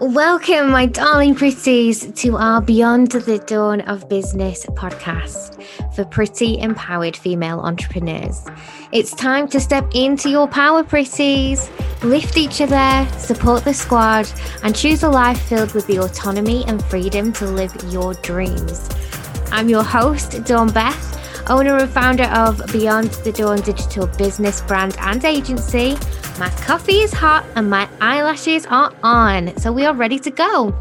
Welcome, my darling pretties, to our Beyond the Dawn of Business podcast for pretty empowered female entrepreneurs. It's time to step into your power, pretties, lift each other, support the squad, and choose a life filled with the autonomy and freedom to live your dreams. I'm your host, Dawn Beth, owner and founder of Beyond the Dawn digital business brand and agency my coffee is hot and my eyelashes are on, so we are ready to go.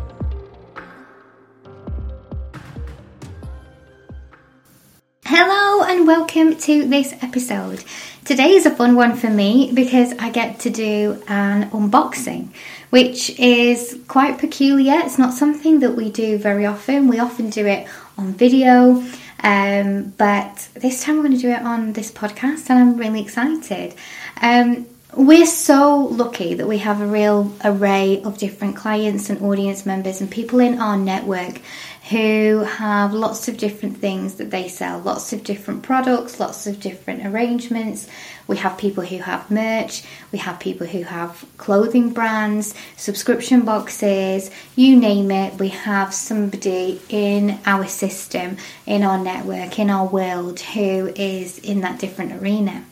Hello and welcome to this episode. Today is a fun one for me because I get to do an unboxing, which is quite peculiar. It's not something that we do very often. We often do it on video, um, but this time we're going to do it on this podcast, and I'm really excited. Um, we're so lucky that we have a real array of different clients and audience members and people in our network who have lots of different things that they sell, lots of different products, lots of different arrangements. We have people who have merch, we have people who have clothing brands, subscription boxes, you name it. We have somebody in our system, in our network, in our world who is in that different arena.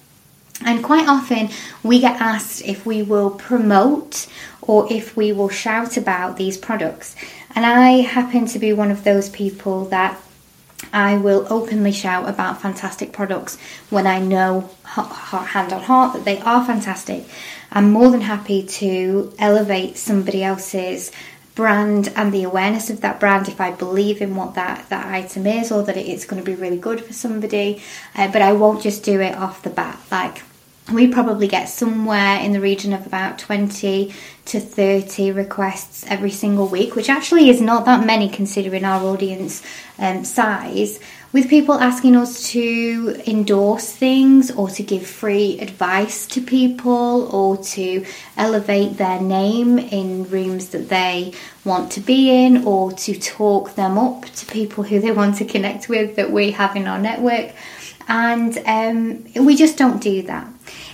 And quite often we get asked if we will promote or if we will shout about these products. And I happen to be one of those people that I will openly shout about fantastic products when I know hand on heart that they are fantastic. I'm more than happy to elevate somebody else's brand and the awareness of that brand if I believe in what that, that item is or that it's going to be really good for somebody. Uh, but I won't just do it off the bat. Like we probably get somewhere in the region of about 20 to 30 requests every single week, which actually is not that many considering our audience um, size, with people asking us to endorse things or to give free advice to people or to elevate their name in rooms that they want to be in or to talk them up to people who they want to connect with that we have in our network. And um, we just don't do that.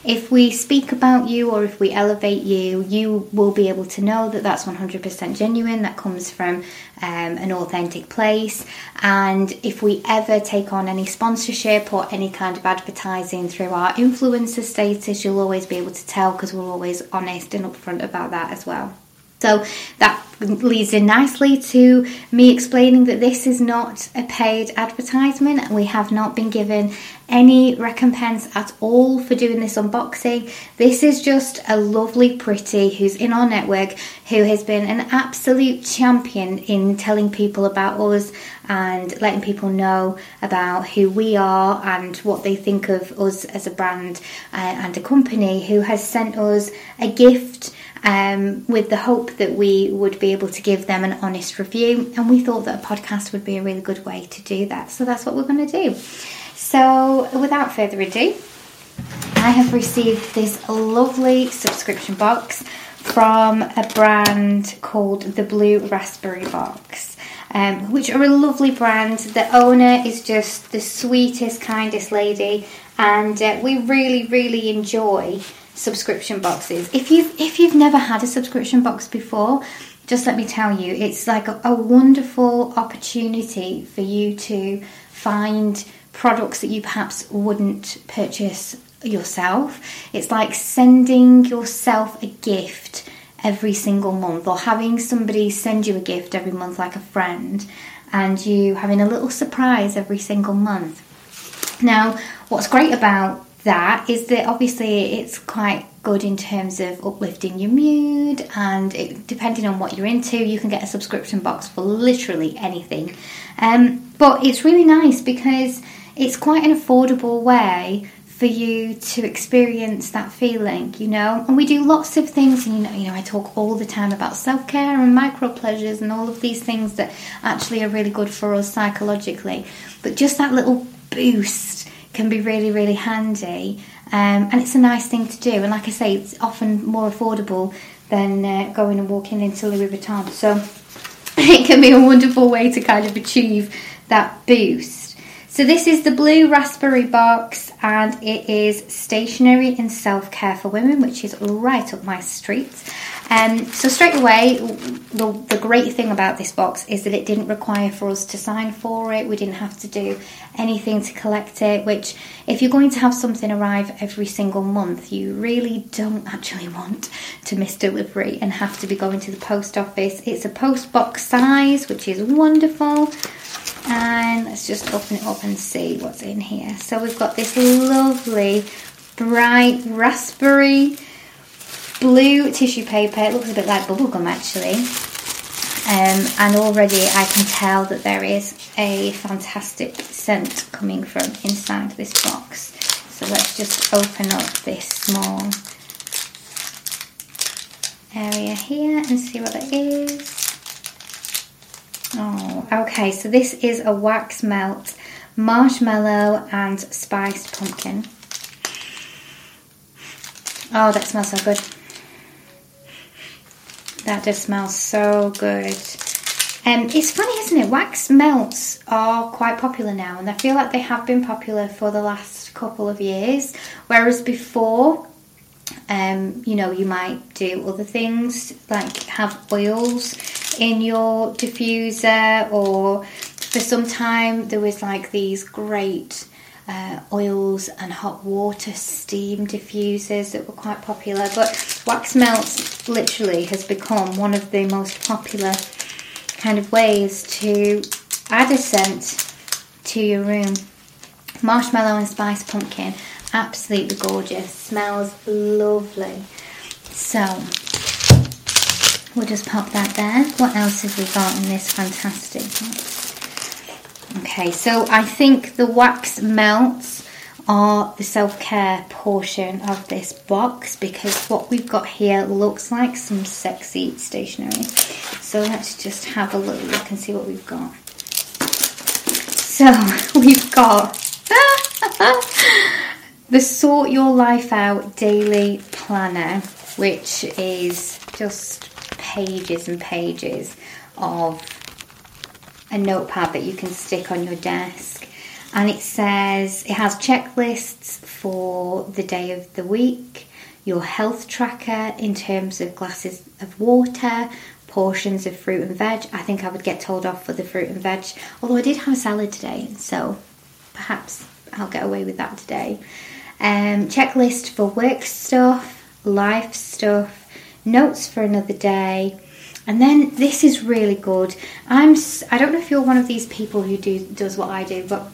If we speak about you or if we elevate you, you will be able to know that that's 100% genuine, that comes from um, an authentic place. And if we ever take on any sponsorship or any kind of advertising through our influencer status, you'll always be able to tell because we're always honest and upfront about that as well. So that leads in nicely to me explaining that this is not a paid advertisement. And we have not been given any recompense at all for doing this unboxing. This is just a lovely pretty who's in our network who has been an absolute champion in telling people about us and letting people know about who we are and what they think of us as a brand uh, and a company who has sent us a gift um, with the hope that we would be able to give them an honest review. And we thought that a podcast would be a really good way to do that. So that's what we're going to do. So without further ado, I have received this lovely subscription box from a brand called the Blue Raspberry Box. Um, which are a lovely brand. The owner is just the sweetest, kindest lady, and uh, we really, really enjoy subscription boxes. If you've if you've never had a subscription box before, just let me tell you, it's like a, a wonderful opportunity for you to find products that you perhaps wouldn't purchase yourself. It's like sending yourself a gift every single month or having somebody send you a gift every month like a friend and you having a little surprise every single month. Now, what's great about that is that obviously it's quite good in terms of uplifting your mood and it, depending on what you're into you can get a subscription box for literally anything um, but it's really nice because it's quite an affordable way for you to experience that feeling, you know. And we do lots of things, and you know, you know, I talk all the time about self care and micro pleasures and all of these things that actually are really good for us psychologically. But just that little boost can be really, really handy. Um, and it's a nice thing to do. And like I say, it's often more affordable than uh, going and walking into Louis Vuitton. So it can be a wonderful way to kind of achieve that boost. So this is the blue raspberry box and it is stationery and self-care for women, which is right up my street. Um, so straight away, the, the great thing about this box is that it didn't require for us to sign for it. We didn't have to do anything to collect it. Which, if you're going to have something arrive every single month, you really don't actually want to miss delivery and have to be going to the post office. It's a post box size, which is wonderful. And let's just open it up and see what's in here. So we've got this lovely bright raspberry blue tissue paper. It looks a bit like bubblegum actually. Um, and already I can tell that there is a fantastic scent coming from inside this box. So let's just open up this small area here and see what it is. Oh, okay, so this is a wax melt marshmallow and spiced pumpkin. Oh, that smells so good. That does smell so good. Um, it's funny, isn't it? Wax melts are quite popular now, and I feel like they have been popular for the last couple of years. Whereas before, um, you know, you might do other things like have oils in your diffuser, or for some time there was like these great uh, oils and hot water steam diffusers that were quite popular. But wax melts literally has become one of the most popular kind of ways to add a scent to your room. Marshmallow and spice pumpkin, absolutely gorgeous, smells lovely. So we'll just pop that there. What else have we got in this fantastic box? Okay, so I think the wax melts are the self-care portion of this box because what we've got here looks like some sexy stationery. So let's just have a little look and see what we've got. So we've got the Sort Your Life Out Daily Planner, which is just pages and pages of a notepad that you can stick on your desk. And it says it has checklists for the day of the week, your health tracker in terms of glasses of water, portions of fruit and veg. I think I would get told off for the fruit and veg, although I did have a salad today, so perhaps I'll get away with that today. Um, checklist for work stuff, life stuff, notes for another day, and then this is really good. I'm I don't know if you're one of these people who do does what I do, but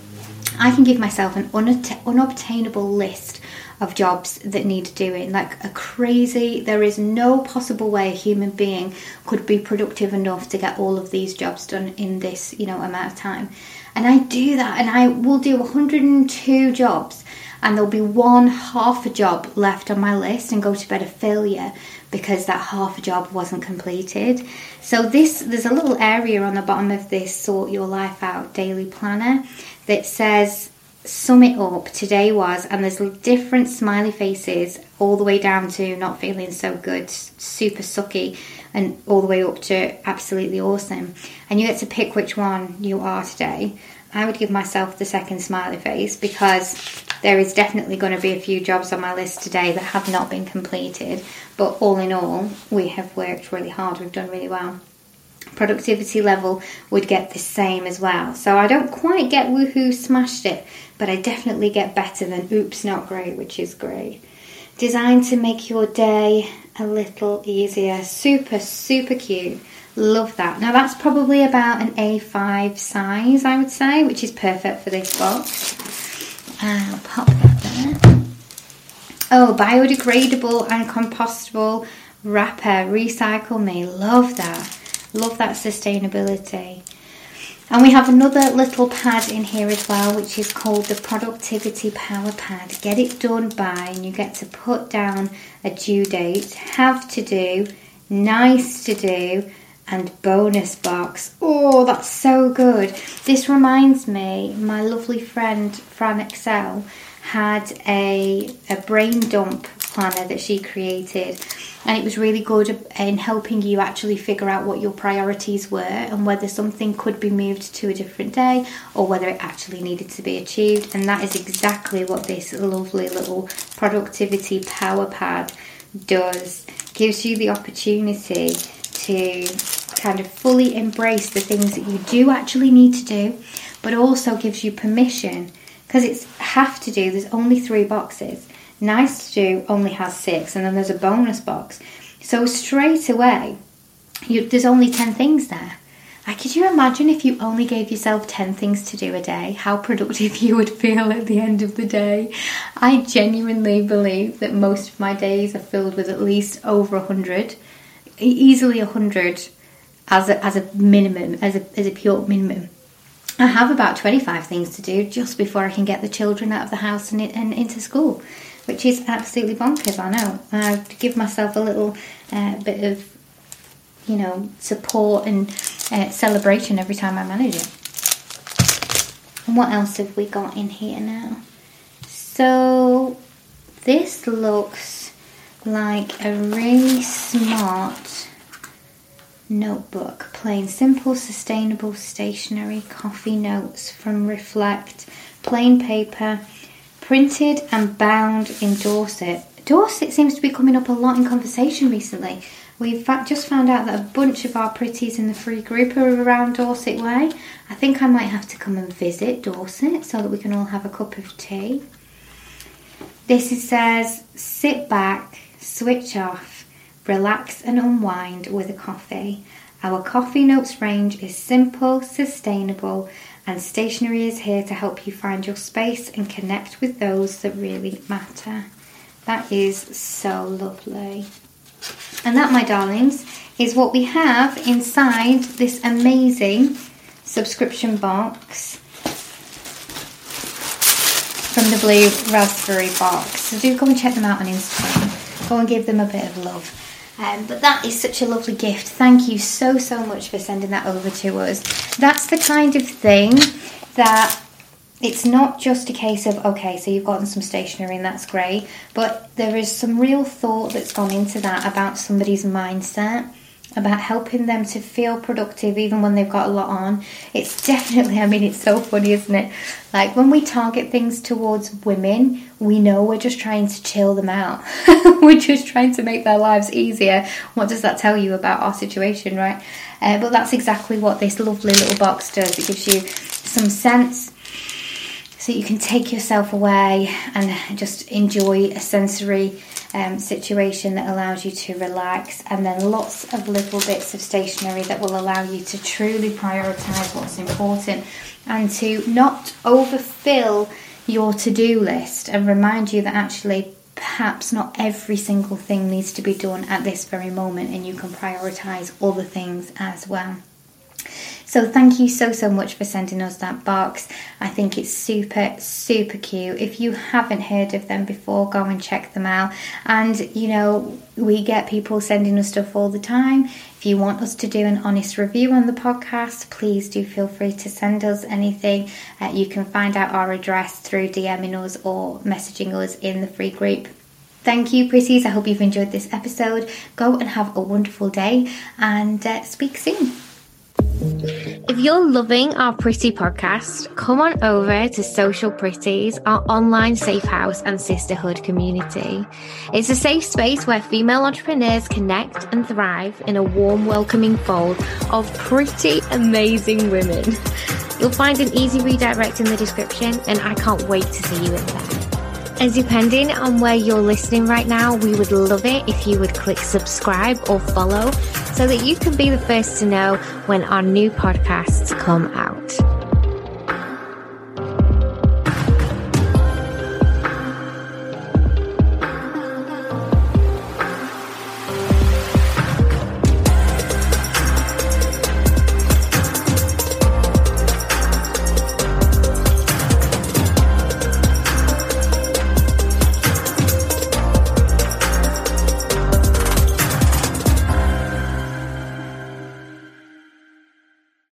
I can give myself an unobtainable list of jobs that need doing like a crazy there is no possible way a human being could be productive enough to get all of these jobs done in this you know amount of time and i do that and i will do 102 jobs and there'll be one half a job left on my list and go to bed a failure because that half a job wasn't completed. So this there's a little area on the bottom of this sort your life out daily planner that says sum it up. Today was and there's different smiley faces all the way down to not feeling so good super sucky and all the way up to absolutely awesome. And you get to pick which one you are today i would give myself the second smiley face because there is definitely going to be a few jobs on my list today that have not been completed, but all in all, we have worked really hard, we've done really well. Productivity level would get the same as well. So I don't quite get woohoo smashed it, but I definitely get better than oops, not great, which is great. Designed to make your day a little easier. Super, super cute. Love that. Now that's probably about an A5 size, I would say, which is perfect for this box. I'll pop that there. Oh, biodegradable and compostable wrapper. Recycle me. Love that. Love that sustainability. And we have another little pad in here as well, which is called the Productivity Power Pad. Get it done by, and you get to put down a due date, have to do, nice to do, and bonus box. Oh, that's so good. This reminds me, my lovely friend Fran Excel had a, a brain dump planner that she created and it was really good in helping you actually figure out what your priorities were and whether something could be moved to a different day or whether it actually needed to be achieved and that is exactly what this lovely little productivity power pad does gives you the opportunity to kind of fully embrace the things that you do actually need to do, but also gives you permission because it's have to do. There's only three boxes. Nice to do only has six, and then there's a bonus box. So straight away, you, there's only 10 things there. Like, could you imagine if you only gave yourself 10 things to do a day, how productive you would feel at the end of the day? I genuinely believe that most of my days are filled with at least over 100, easily 100 as a, as a minimum, as a, as a pure minimum. I have about 25 things to do just before I can get the children out of the house and, and into school, which is absolutely bonkers, I know. I give myself a little uh, bit of you know, support and uh, celebration every time I manage it. And what else have we got in here now? So this looks like a really smart notebook. Plain, simple, sustainable, stationery, coffee notes from Reflect, plain paper, printed and bound in Dorset. Dorset seems to be coming up a lot in conversation recently. We've just found out that a bunch of our pretties in the free group are around Dorset Way. I think I might have to come and visit Dorset so that we can all have a cup of tea. This says sit back, switch off, relax and unwind with a coffee. Our coffee notes range is simple, sustainable, and stationery is here to help you find your space and connect with those that really matter. That is so lovely. And that, my darlings, is what we have inside this amazing subscription box from the Blue Raspberry box. So do go and check them out on Instagram. Go and give them a bit of love. Um, but that is such a lovely gift. Thank you so, so much for sending that over to us. That's the kind of thing that it's not just a case of okay so you've gotten some stationery and that's great but there is some real thought that's gone into that about somebody's mindset about helping them to feel productive even when they've got a lot on. It's definitely i mean it's so funny isn't it? Like when we target things towards women we know we're just trying to chill them out. We're just trying to make their lives easier. What does that tell you about our situation right? Uh, but that's exactly what this lovely little box does. It gives you some scents so you can take yourself away and just enjoy a sensory um, situation that allows you to relax, and then lots of little bits of stationery that will allow you to truly prioritize what's important and to not overfill your to do list and remind you that actually perhaps not every single thing needs to be done at this very moment, and you can prioritize other things as well. So thank you so so much for sending us that box. I think it's super super cute. If you haven't heard of them before, go and check them out. And you know, we get people sending us stuff all the time. If you want us to do an honest review on the podcast, please do feel free to send us anything. Uh, you can find out our address through DMing us or messaging us in the free group. Thank you, pretties. I hope you've enjoyed this episode. Go and have a wonderful day and uh, speak soon. If you're loving our Pretty podcast, come on over to Social Pretties, our online safe house and sisterhood community. It's a safe space where female entrepreneurs connect and thrive in a warm, welcoming fold of pretty amazing women. You'll find an easy redirect in the description, and I can't wait to see you in there. And depending on where you're listening right now, we would love it if you would click subscribe or follow so that you can be the first to know when our new podcasts come out.